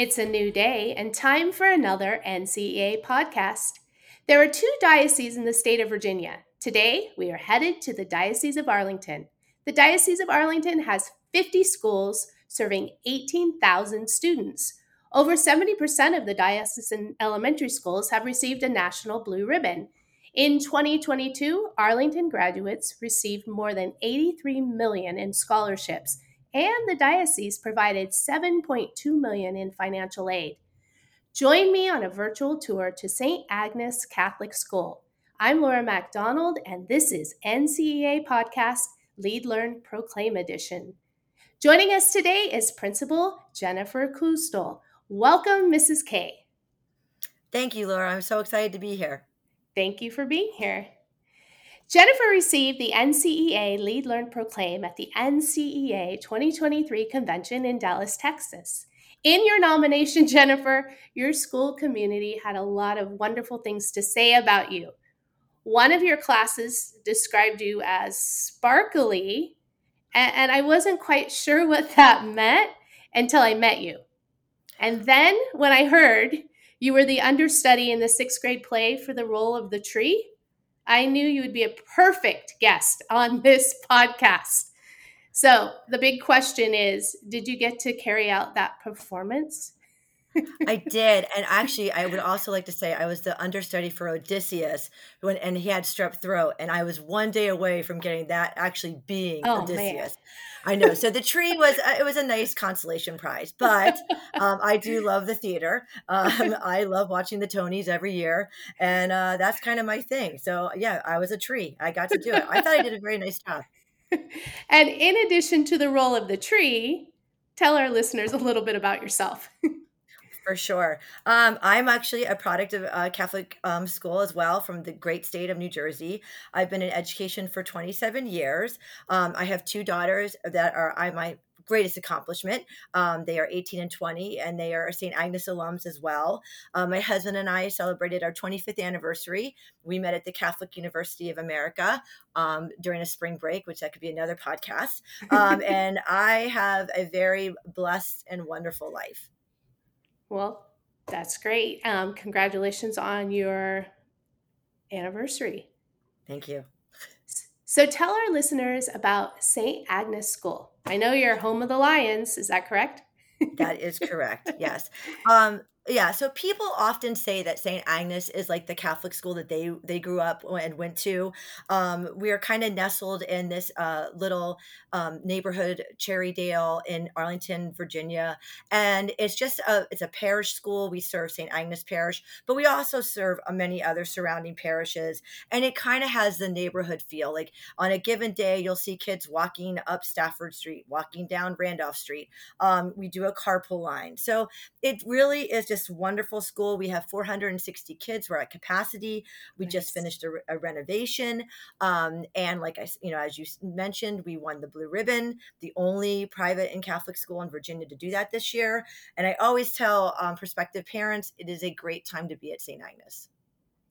It's a new day and time for another NCEA podcast. There are two dioceses in the state of Virginia. Today, we are headed to the Diocese of Arlington. The Diocese of Arlington has 50 schools serving 18,000 students. Over 70% of the diocesan elementary schools have received a national blue ribbon. In 2022, Arlington graduates received more than 83 million in scholarships, and the diocese provided 7.2 million in financial aid. Join me on a virtual tour to St. Agnes Catholic School. I'm Laura MacDonald, and this is NCEA Podcast Lead Learn Proclaim Edition. Joining us today is Principal Jennifer Kuzdzal. Welcome, Mrs. K. Thank you, Laura. I'm so excited to be here. Thank you for being here. Jennifer received the NCEA Lead Learn Proclaim at the NCEA 2023 convention in Dallas, Texas. In your nomination, Jennifer, your school community had a lot of wonderful things to say about you. One of your classes described you as sparkly, and I wasn't quite sure what that meant until I met you. And then when I heard you were the understudy in the sixth grade play for the role of the tree. I knew you would be a perfect guest on this podcast. So, the big question is Did you get to carry out that performance? I did, and actually, I would also like to say I was the understudy for Odysseus, when and he had strep throat, and I was one day away from getting that actually being oh, Odysseus. Man. I know. So the tree was uh, it was a nice consolation prize, but um, I do love the theater. Um, I love watching the Tonys every year, and uh, that's kind of my thing. So yeah, I was a tree. I got to do it. I thought I did a very nice job. And in addition to the role of the tree, tell our listeners a little bit about yourself. For sure. Um, I'm actually a product of a Catholic um, school as well from the great state of New Jersey. I've been in education for 27 years. Um, I have two daughters that are I my greatest accomplishment. Um, they are 18 and 20, and they are St. Agnes alums as well. Um, my husband and I celebrated our 25th anniversary. We met at the Catholic University of America um, during a spring break, which that could be another podcast. Um, and I have a very blessed and wonderful life. Well, that's great. Um, congratulations on your anniversary. Thank you. So tell our listeners about St. Agnes School. I know you're home of the Lions. Is that correct? that is correct. Yes. Um, yeah so people often say that st agnes is like the catholic school that they they grew up and went to. Um, we are kind of nestled in this uh, little um, neighborhood cherrydale in arlington virginia and it's just a it's a parish school. We serve st agnes parish but we also serve uh, many other surrounding parishes and it kind of has the neighborhood feel. Like on a given day you'll see kids walking up stafford street walking down randolph street. Um, we do a carpool line. So it really is just wonderful school. We have 460 kids. We're at capacity. We nice. just finished a, a renovation, um, and like I, you know, as you mentioned, we won the blue ribbon, the only private and Catholic school in Virginia to do that this year. And I always tell um, prospective parents it is a great time to be at St. Agnes.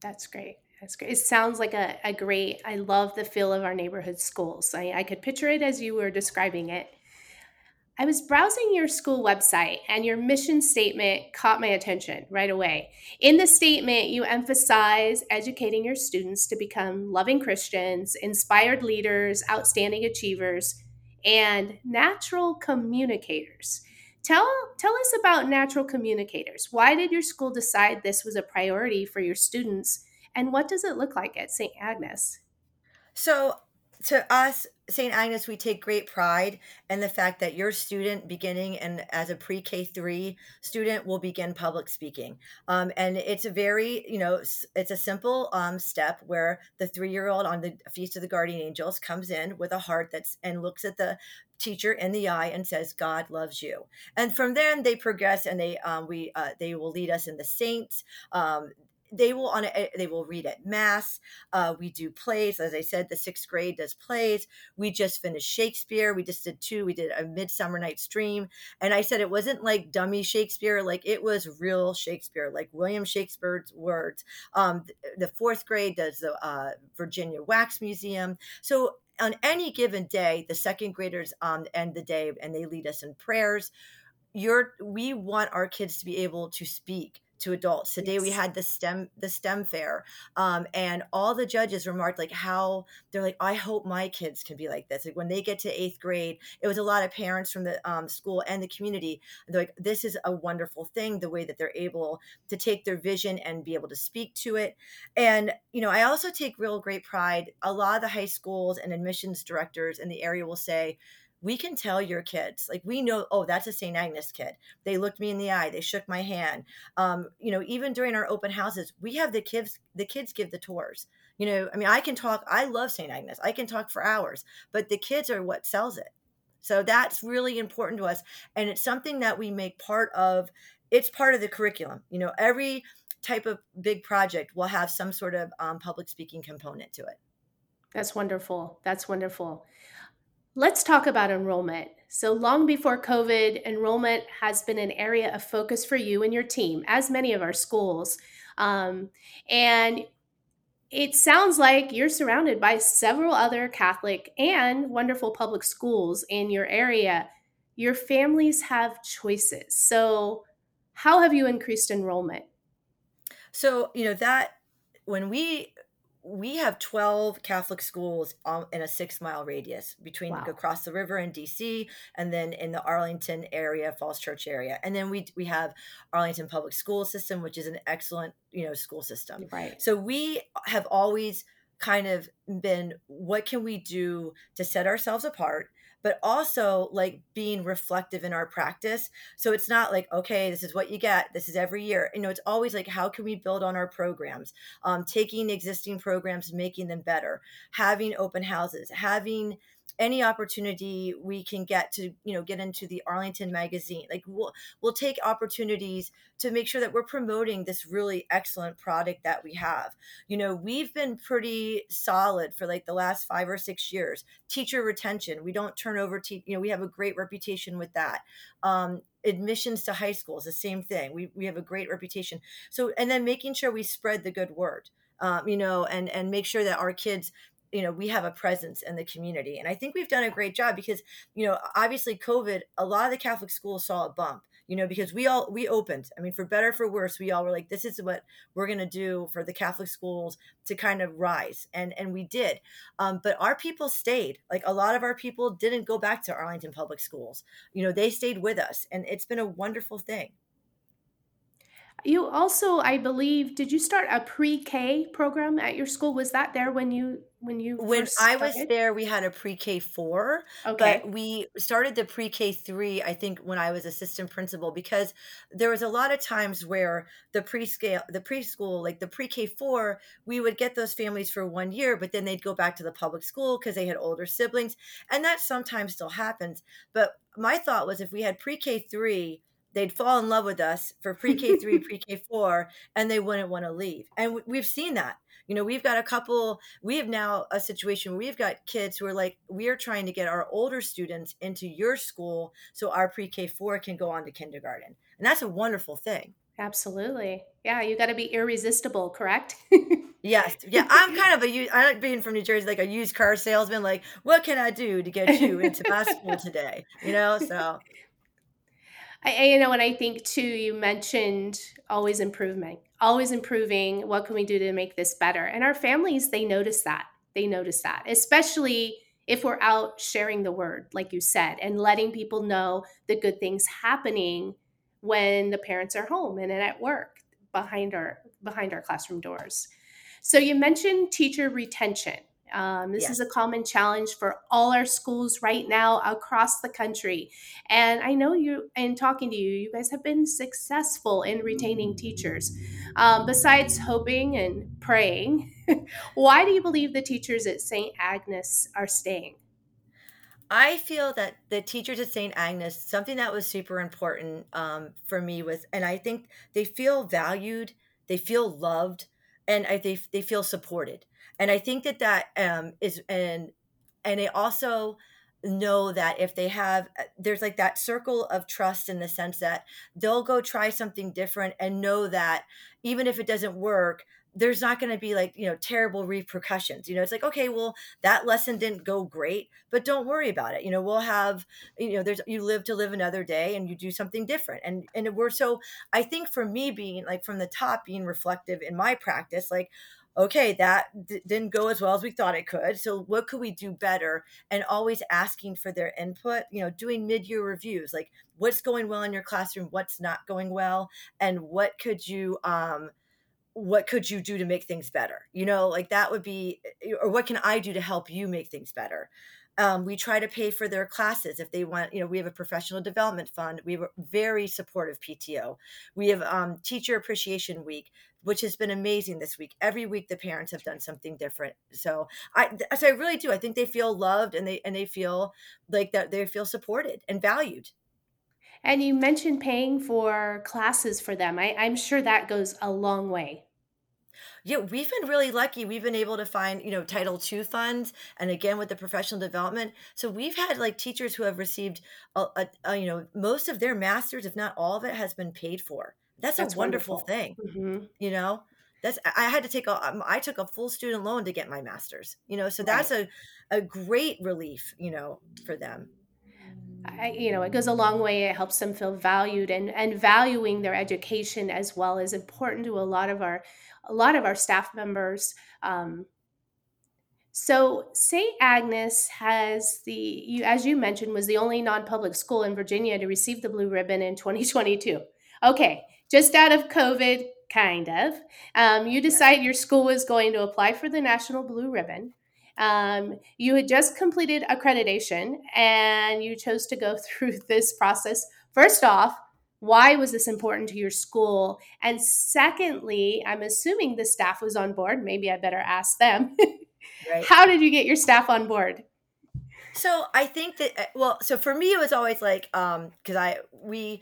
That's great. That's great. It sounds like a, a great, I love the feel of our neighborhood schools. I, I could picture it as you were describing it. I was browsing your school website and your mission statement caught my attention right away. In the statement, you emphasize educating your students to become loving Christians, inspired leaders, outstanding achievers, and natural communicators. Tell, tell us about natural communicators. Why did your school decide this was a priority for your students? And what does it look like at St. Agnes? So, to us, St. Agnes, we take great pride in the fact that your student, beginning and as a pre K three student, will begin public speaking. Um, and it's a very, you know, it's a simple um, step where the three year old on the Feast of the Guardian Angels comes in with a heart that's and looks at the teacher in the eye and says god loves you and from then they progress and they um, we uh, they will lead us in the saints um, they will on a, they will read at mass uh, we do plays as i said the sixth grade does plays we just finished shakespeare we just did two we did a midsummer night's dream and i said it wasn't like dummy shakespeare like it was real shakespeare like william shakespeare's words um, the fourth grade does the uh, virginia wax museum so on any given day the second graders um, end the day and they lead us in prayers you're we want our kids to be able to speak to adults. Today yes. we had the STEM the STEM fair, um, and all the judges remarked like how they're like, I hope my kids can be like this. Like when they get to eighth grade, it was a lot of parents from the um, school and the community. They're like, this is a wonderful thing, the way that they're able to take their vision and be able to speak to it. And you know, I also take real great pride. A lot of the high schools and admissions directors in the area will say we can tell your kids like we know oh that's a st agnes kid. They looked me in the eye they shook my hand um, you know even during our open houses we have the kids the kids give the tours you know i mean i can talk i love st agnes i can talk for hours but the kids are what sells it. So that's really important to us and it's something that we make part of it's part of the curriculum you know every type of big project will have some sort of um, public speaking component to it. That's wonderful that's wonderful Let's talk about enrollment. So, long before COVID, enrollment has been an area of focus for you and your team, as many of our schools. Um, and it sounds like you're surrounded by several other Catholic and wonderful public schools in your area. Your families have choices. So, how have you increased enrollment? So, you know, that when we we have 12 Catholic schools in a six mile radius between wow. across the river in DC and then in the Arlington area, Falls Church area. And then we, we have Arlington Public School System, which is an excellent, you know, school system. Right. So we have always kind of been, what can we do to set ourselves apart? But also like being reflective in our practice. So it's not like, okay, this is what you get, this is every year. You know, it's always like, how can we build on our programs? Um, taking existing programs, making them better, having open houses, having any opportunity we can get to you know get into the arlington magazine like we'll we'll take opportunities to make sure that we're promoting this really excellent product that we have. You know we've been pretty solid for like the last five or six years. Teacher retention we don't turn over te- you know we have a great reputation with that. Um, admissions to high schools the same thing we, we have a great reputation. So and then making sure we spread the good word um, you know and and make sure that our kids you know we have a presence in the community and i think we've done a great job because you know obviously covid a lot of the catholic schools saw a bump you know because we all we opened. I mean for better for worse we all were like this is what we're going to do for the catholic schools to kind of rise and and we did. Um, but our people stayed. Like a lot of our people didn't go back to arlington public schools. You know they stayed with us and it's been a wonderful thing you also, I believe, did you start a pre-K program at your school? Was that there when you when you when I was there? We had a pre-K four, okay. but we started the pre-K three. I think when I was assistant principal, because there was a lot of times where the pre-scale, the preschool, like the pre-K four, we would get those families for one year, but then they'd go back to the public school because they had older siblings, and that sometimes still happens. But my thought was if we had pre-K three they'd fall in love with us for pre-K three, pre-K four, and they wouldn't want to leave. And we've seen that. You know, we've got a couple. We have now a situation where we've got kids who are like, we are trying to get our older students into your school so our pre-K four can go on to kindergarten, and that's a wonderful thing. Absolutely, yeah. You got to be irresistible, correct? Yes, yeah. I'm kind of a I like being from New Jersey, like a used car salesman. Like, what can I do to get you into my school today? You know, so I, you know, and I think too, you mentioned always improvement, always improving. What can we do to make this better? And our families, they notice that. They notice that, especially if we're out sharing the word, like you said, and letting people know the good things happening when the parents are home and at work behind our behind our classroom doors. So you mentioned teacher retention. Um, this yes. is a common challenge for all our schools right now across the country. And I know you, in talking to you, you guys have been successful in retaining teachers. Um, besides hoping and praying, why do you believe the teachers at St. Agnes are staying? I feel that the teachers at St. Agnes, something that was super important um, for me was, and I think they feel valued, they feel loved, and I, they, they feel supported and i think that that um, is and and they also know that if they have uh, there's like that circle of trust in the sense that they'll go try something different and know that even if it doesn't work there's not going to be like you know terrible repercussions you know? It's like okay well that lesson didn't go great but don't worry about it you know? We'll have you know there's you live to live another day and you do something different. And and we're so i think for me being like from the top being reflective in my practice like okay that d- didn't go as well as we thought it could so what could we do better? And always asking for their input you know doing mid-year reviews like what's going well in your classroom what's not going well and what could you um what could you do to make things better? You know like that would be eh, or what can i do to help you make things better? Um, we try to pay for their classes if they want you know we have a professional development fund we have a very supportive pto we have um, teacher appreciation week which has been amazing this week every week the parents have done something different so i so i really do i think they feel loved and they and they feel like that they feel supported and valued and you mentioned paying for classes for them. I, I'm sure that goes a long way. Yeah, we've been really lucky. We've been able to find, you know, Title II funds, and again with the professional development. So we've had like teachers who have received, a, a, a you know, most of their masters, if not all of it, has been paid for. That's, That's a wonderful, wonderful. thing. Mm-hmm. You know, that's I had to take a um, took a full student loan to get my master's. You know, so that's right. a a great relief. You know, for them. I, you know, it goes a long way. It helps them feel valued, and and valuing their education as well is important to a lot of our a lot of our staff members. Um, so St. Agnes has the you as you mentioned was the only non-public school in Virginia to receive the blue ribbon in 2022. Okay, just out of COVID, kind of. Um, you decided your school was going to apply for the National Blue Ribbon. Um, you had just completed accreditation and you chose to go through this process. First off, why was this important to your school? And secondly, I'm assuming the staff was on board. Maybe I better ask them. right. How did you get your staff on board? So I think that uh, well, so for me it was always like um because I we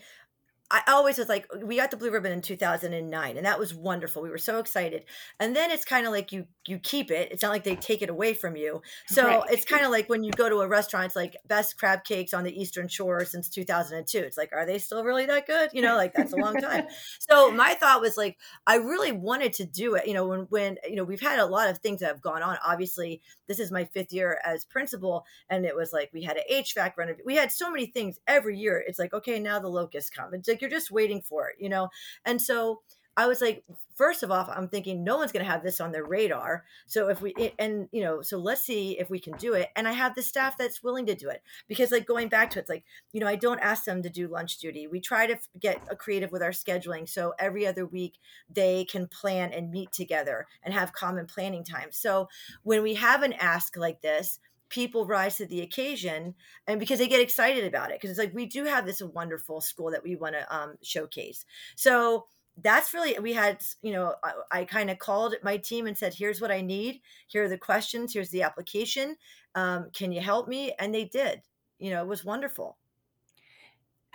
I always was like, we got the blue ribbon in 2009, and that was wonderful. We were so excited. And then it's kind of like you you keep it. It's not like they take it away from you. So right. it's kind of like when you go to a restaurant, it's like best crab cakes on the Eastern Shore since 2002. It's like, are they still really that good? You know, like that's a long time. so my thought was like, I really wanted to do it. You know, when when you know we've had a lot of things that have gone on. Obviously, this is my fifth year as principal, and it was like we had an HVAC renovation. We had so many things every year. It's like, okay, now the locusts come. It's like you're just waiting for it, you know? And so I was like, first of all, I'm thinking no one's going to have this on their radar. So if we, and you know, so let's see if we can do it. And I have the staff that's willing to do it because, like, going back to it, it's like, you know, I don't ask them to do lunch duty. We try to get a creative with our scheduling. So every other week they can plan and meet together and have common planning time. So when we have an ask like this, people rise to the occasion and because they get excited about it because it's like we do have this wonderful school that we want to um, showcase. So that's really we had you know i, I kind of called my team and said here's what i need. Here are the questions. Here's the application. Um, can you help me? And they did. You know it was wonderful.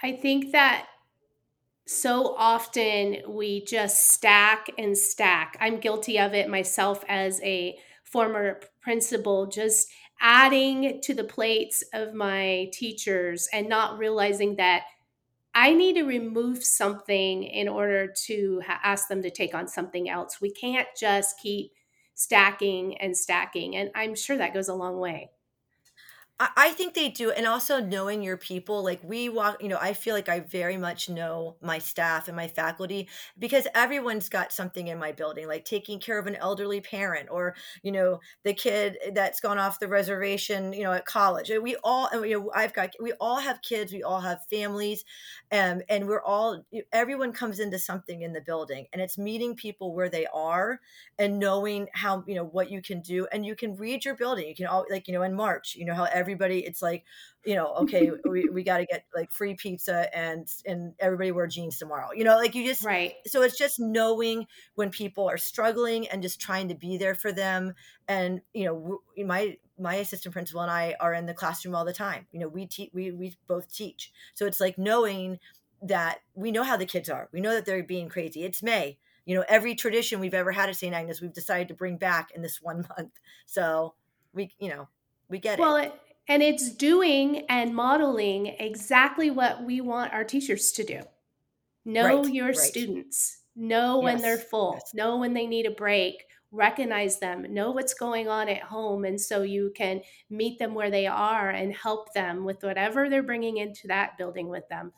I think that so often we just stack and stack. I'm guilty of it myself as a former principal just adding to the plates of my teachers and not realizing that I need to remove something in order to ha- ask them to take on something else. We can't just keep stacking and stacking. And I'm sure that goes a long way. I think they do. And also knowing your people, like we walk, you know, I feel like I very much know my staff and my faculty because everyone's got something in my building, like taking care of an elderly parent or, you know, the kid that's gone off the reservation, you know, at college. We all, you know, I've got, we all have kids, we all have families, um, and we're all, everyone comes into something in the building and it's meeting people where they are and knowing how, you know, what you can do. And you can read your building. You can all, like, you know, in March, you know, how every everybody it's like you know okay we, we got to get like free pizza and and everybody wear jeans tomorrow. You know like you just right. so it's just knowing when people are struggling and just trying to be there for them and you know my my assistant principal and i are in the classroom all the time you know we teach we, we both teach. So it's like knowing that we know how the kids are we know that they're being crazy it's may you know every tradition we've ever had at st agnes we've decided to bring back in this one month. So we you know we get well, it. Well, and it's doing and modeling exactly what we want our teachers to do. Know Right, your right. students. Know when they're full. yes. Know when they need a break. Recognize them. Know what's going on at home. And so you can meet them where they are and help them with whatever they're bringing into that building with them.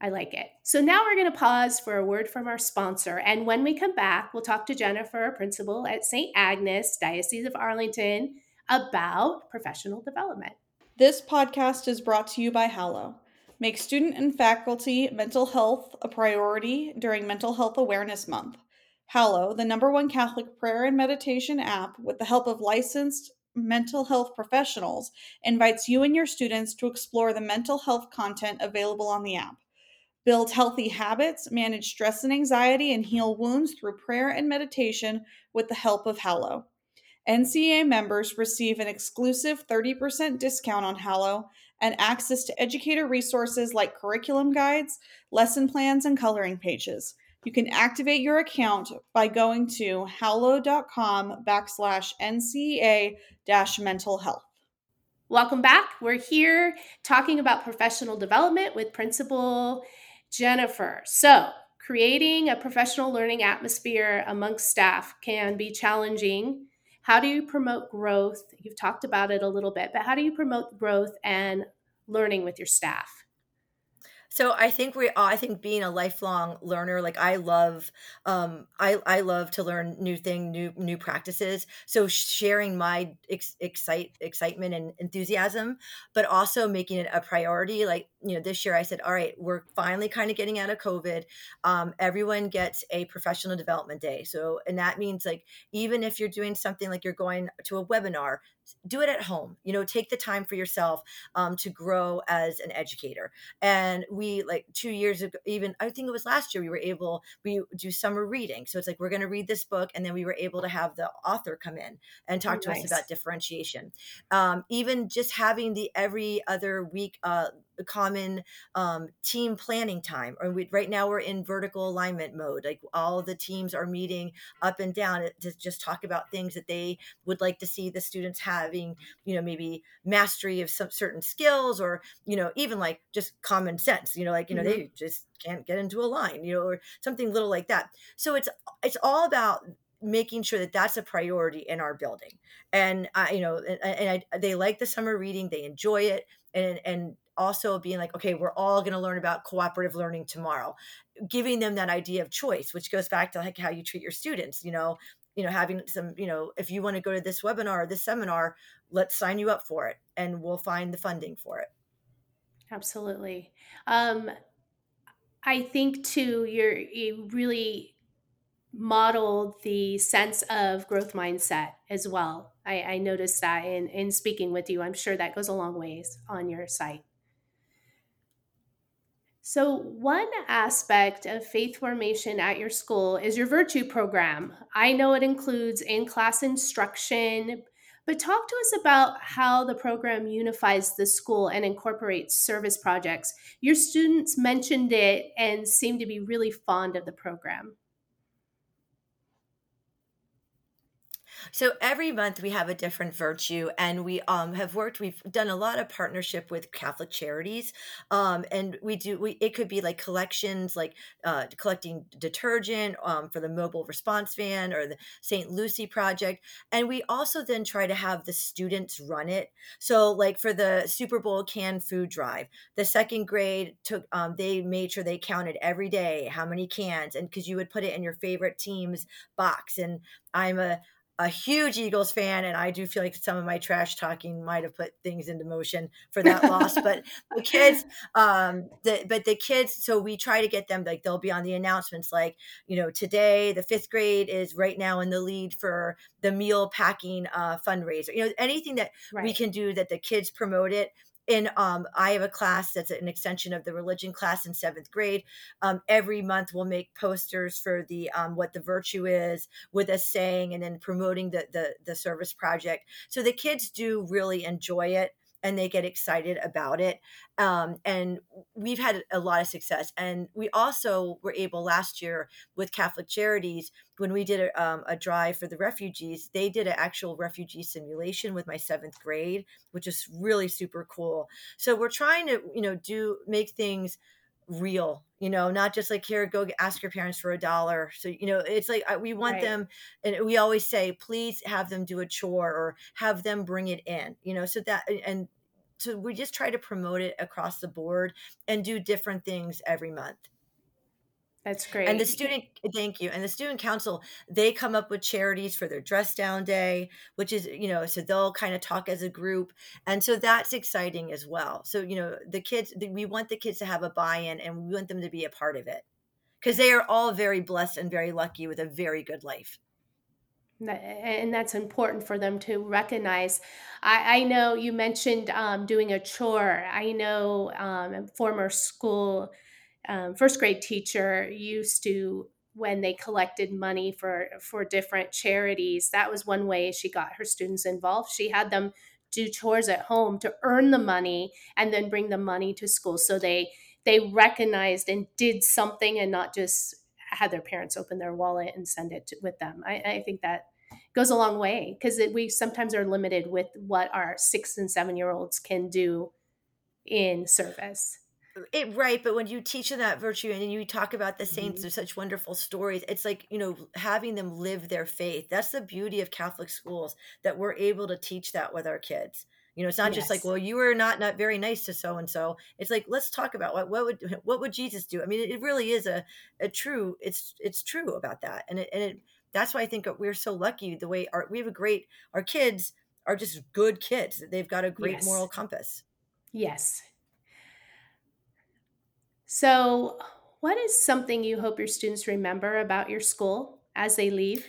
I like it. So now we're going to pause for a word from our sponsor. And when we come back, we'll talk to Jennifer, principal at St. Agnes, Diocese of Arlington, about professional development. This podcast is brought to you by Hallow. Make student and faculty mental health a priority during Mental Health Awareness Month. Hallow, the number one Catholic prayer and meditation app with the help of licensed mental health professionals, invites you and your students to explore the mental health content available on the app. Build healthy habits, manage stress and anxiety, and heal wounds through prayer and meditation with the help of Hallow. NCEA members receive an exclusive 30% discount on Hallow and access to educator resources like curriculum guides, lesson plans, and coloring pages. You can activate your account by going to hallow.com backslash NCEA dash mental health. Welcome back. We're here talking about professional development with Principal Jennifer. So, creating a professional learning atmosphere amongst staff can be challenging. How do you promote growth? You've talked about it a little bit, but how do you promote growth and learning with your staff? So I think we I think being a lifelong learner, like I love um I I love to learn new thing, new new practices. So sharing my ex- excite excitement and enthusiasm, but also making it a priority. Like, you know, this year I said, all right, we're finally kind of getting out of COVID. Um, everyone gets a professional development day. So and that means like even if you're doing something like you're going to a webinar, do it at home you know take the time for yourself um, to grow as an educator. And we like two years ago even i think it was last year we were able we do summer reading. So it's like we're going to read this book and then we were able to have the author come in and talk Oh, to us about differentiation. Um, even just having the every other week uh, common um, team planning time or we, right now we're in vertical alignment mode like all the teams are meeting up and down to just talk about things that they would like to see the students having you know maybe mastery of some certain skills or you know even like just common sense you know like you know Mhm. they just can't get into a line you know or something little like that so it's it's all about making sure that that's a priority in our building and i you know and, and I, they like the summer reading they enjoy it and and also being like okay we're all going to learn about cooperative learning tomorrow giving them that idea of choice which goes back to like how you treat your students you know you know having some you know if you want to go to this webinar or this seminar let's sign you up for it and we'll find the funding for it Absolutely. Um, I think too, you're you really modeled the sense of growth mindset as well. I, I noticed that in in speaking with you. I'm sure that goes a long ways on your site. So, one aspect of faith formation at your school is your virtue program. I know it includes in class instruction, but talk to us about how the program unifies the school and incorporates service projects. Your students mentioned it and seem to be really fond of the program. So every month we have a different virtue, and we um have worked. We've done a lot of partnership with Catholic charities, um, and we do. We it could be like collections, like uh, collecting detergent um, for the mobile response van or the St. Lucy project, and we also then try to have the students run it. So like for the Super Bowl canned food drive, the second grade took. Um, they made sure they counted every day how many cans, and because you would put it in your favorite team's box, and I'm a a huge Eagles fan, and I do feel like some of my trash talking might have put things into motion for that loss. But the kids, um, the but the kids, so we try to get them like they'll be on the announcements, like you know today the fifth grade is right now in the lead for the meal packing uh, fundraiser. You know anything that Right. we can do that the kids promote it. And um, I have a class that's an extension of the religion class in seventh grade. Um, every month we'll make posters for the um, what the virtue is with us saying and then promoting the, the the service project. So the kids do really enjoy it and they get excited about it. Um, and we've had a lot of success. And we also were able last year with Catholic Charities when we did a, um, a drive for the refugees. They did an actual refugee simulation with my seventh grade, which is really super cool. So we're trying to you know do make things real you know not just like here go ask your parents for a dollar so you know it's like we want right. them and we always say please have them do a chore or have them bring it in you know so that and so we just try to promote it across the board and do different things every month that's great. And the student, thank you. And the student council, they come up with charities for their dress down day, which is, you know, so they'll kind of talk as a group. And so that's exciting as well. So, you know, the kids, we want the kids to have a buy in and we want them to be a part of it because they are all very blessed and very lucky with a very good life and that's important for them to recognize. I, I know you mentioned um, doing a chore. I know um, former school um, first grade teacher used to when they collected money for for different charities that was one way she got her students involved she had them do chores at home to earn the money and then bring the money to school so they they recognized and did something and not just had their parents open their wallet and send it to, with them. I, I think that goes a long way because we sometimes are limited with what our six and seven year olds can do in service. It right but when you teach them that virtue and you talk about the saints mm-hmm. such wonderful stories it's like you know having them live their faith. That's the beauty of catholic schools that we're able to teach that with our kids you know it's not yes. just like well you were not not very nice to so and so it's like let's talk about what what would what would jesus do i mean it really is a a true it's it's true about that and it and it that's why i think we're so lucky the way our we have a great our kids are just good kids they've got a great yes. moral compass yes so, what is something you hope your students remember about your school as they leave?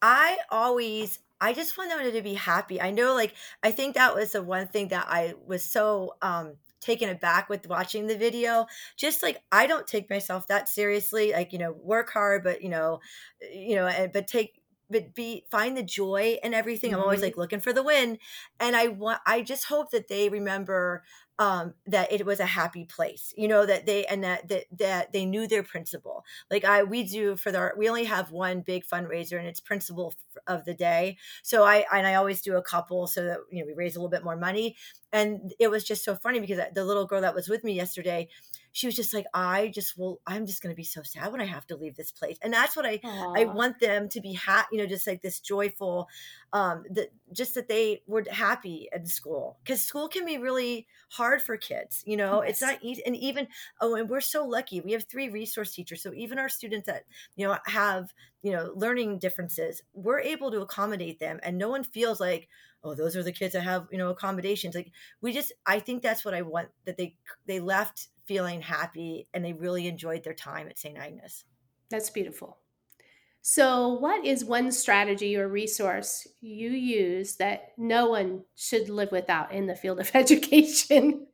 I always I just want them to be happy. I know like I think that was the one thing that I was so um taken aback with watching the video. Just like I don't take myself that seriously. Like, you know, work hard, but you know, you know, but take but be find the joy and everything. Mm-hmm. I'm always mm-hmm. like looking for the win. And I want I just hope that they remember um that it was a happy place you know that they and that that, that they knew their principal like i we do for the we only have one big fundraiser and it's principal of the day so i and i always do a couple so that you know we raise a little bit more money and it was just so funny because the little girl that was with me yesterday she was just like i just will i'm just going to be so sad when i have to leave this place and that's what i Aww. i want them to be happy you know just like this joyful um that just that they were happy in school because school can be really hard for kids you know yes. it's not easy and even oh and we're so lucky we have three resource teachers so even our students that you know have you know learning differences we're able to accommodate them and no one feels like oh those are the kids that have you know accommodations like we just i think that's what i want that they they left feeling happy and they really enjoyed their time at St. Agnes. That's beautiful. So, what is one strategy or resource you use that no one should live without in the field of education?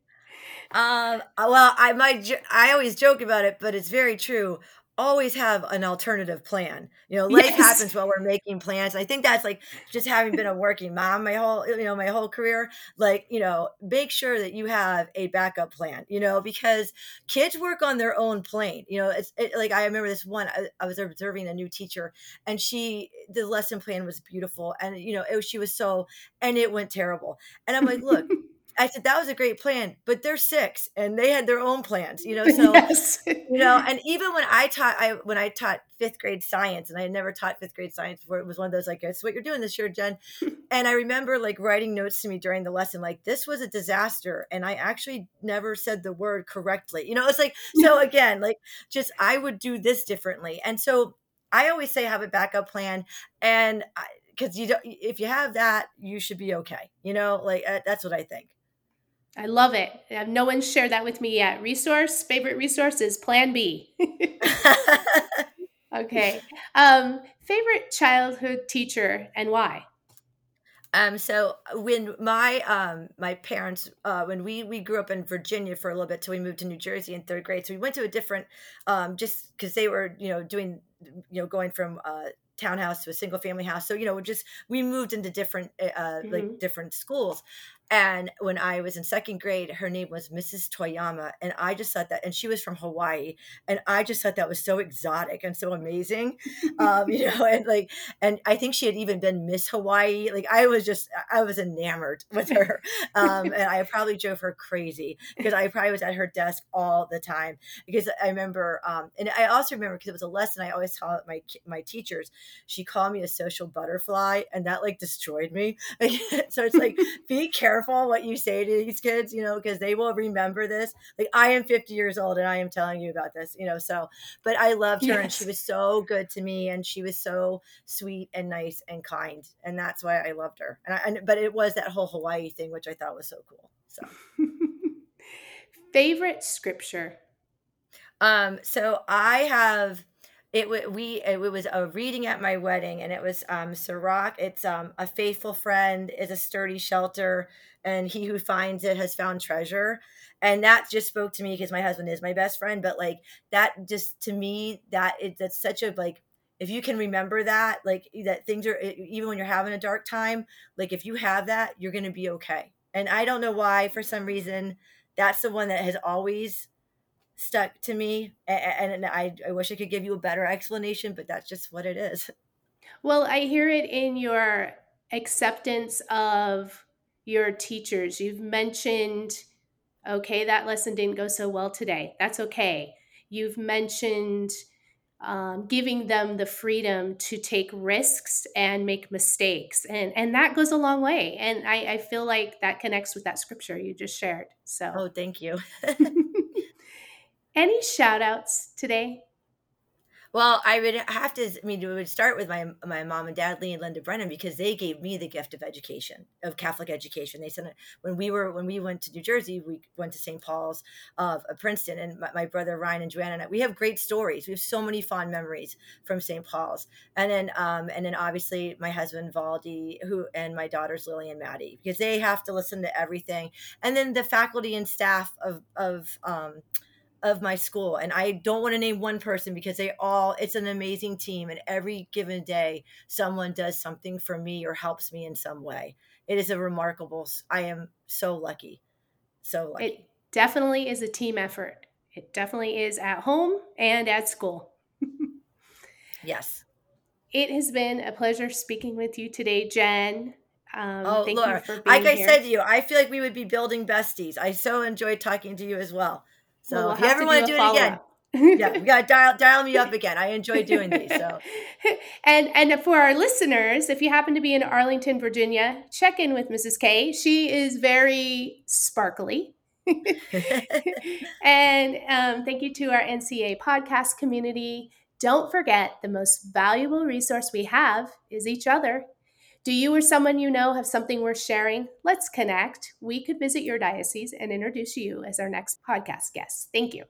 Um, well, I might, I always joke about it, but it's very true always have an alternative plan. You know, life yes. happens while we're making plans. I think that's like just having been a working mom my whole, you know, my whole career. Like, you know, make sure that you have a backup plan, you know, because kids work on their own plane. You know, it's it, like I remember this one, I, I, was observing a new teacher and she, the lesson plan was beautiful. And, you know, it, she was so, and it went terrible. And I'm like, look, I said that was a great plan, but they're six and they had their own plans, you know. So yes. you know, and even when I taught, I when I taught fifth grade science, and I had never taught fifth grade science before, it was one of those like, "It's what you're doing this year, Jen." and I remember like writing notes to me during the lesson, like, "This was a disaster," and I actually never said the word correctly. You know, it's like so again, like just I would do this differently, and so I always say have a backup plan, and. because you don't if you have that you should be okay you know like uh, that's what i think I love it. No one's shared that with me yet. Resource, favorite resource is Plan B. okay. Um, favorite childhood teacher and why? Um, so when my um my parents uh when we we grew up in Virginia for a little bit till we moved to New Jersey in third grade, so we went to a different um just because they were you know doing you know going from uh townhouse to a single family house so you know just we moved into different uh mm-hmm. like different schools And when I was in second grade, her name was Mrs. Toyama. And I just thought that, and she was from Hawaii. And I just thought that was so exotic and so amazing. um, you know, and like, and I think she had even been Miss Hawaii. Like I was just, I was enamored with her. Um, and I probably drove her crazy because I probably was at her desk all the time because I remember, um, and I also remember because it was a lesson I always taught my, my teachers, she called me a social butterfly and that like destroyed me. so it's like, be careful what you say to these kids, you know, because they will remember this. Like I am 50 years old and I am telling you about this, you know, so, but I loved her yes. and she was so good to me and she was so sweet and nice and kind. And that's why I loved her. And, I, and but it was that whole Hawaii thing, which I thought was so cool. So favorite scripture. Um, so I have it we it was a reading at my wedding and it was um Sirach. It's um a faithful friend is a sturdy shelter and he who finds it has found treasure. And that just spoke to me because my husband is my best friend but like that just to me that it that's such a like if you can remember that like that things are even when you're having a dark time like if you have that you're going to be okay. And i don't know why for some reason that's the one that has always stuck to me and, and I, I wish i could give you a better explanation but that's just what it is. Well i hear it in your acceptance of your teachers. You've mentioned okay that lesson didn't go so well today. That's okay. You've mentioned um, giving them the freedom to take risks and make mistakes and and that goes a long way and i, I feel like that connects with that scripture you just shared so. Oh thank you Any shout outs today? Well, I would have to. I mean, we would start with my my mom and dad, Lee and Linda Brennan, because they gave me the gift of education, of Catholic education. They sent it when we were when we went to New Jersey. We went to St. Paul's of, of Princeton, and my, my, brother Ryan and Joanna and I, we have great stories. We have so many fond memories from St. Paul's, and then um, and then obviously my husband Valdi, who and my daughters Lily and Maddie, because they have to listen to everything, and then the faculty and staff of of um, of my school and i don't want to name one person because they all it's an amazing team and every given day someone does something for me or helps me in some way. It is a remarkable i am so lucky so lucky. It definitely is a team effort. It definitely is at home and at school. Yes. It has been a pleasure speaking with you today jen. Um, oh, Laura, like I said to you, I feel like we would be building besties. I so enjoyed talking to you as well. So well, we'll if you ever want to do it again, yeah, we got to dial dial me up again. I enjoy doing these. So, and and for our listeners, if you happen to be in Arlington, Virginia, check in with Mrs. K. She is very sparkly. and um, thank you to our NCEA podcast community. Don't forget the most valuable resource we have is each other. Do you or someone you know have something worth sharing? Let's connect. We could visit your diocese and introduce you as our next podcast guest. Thank you.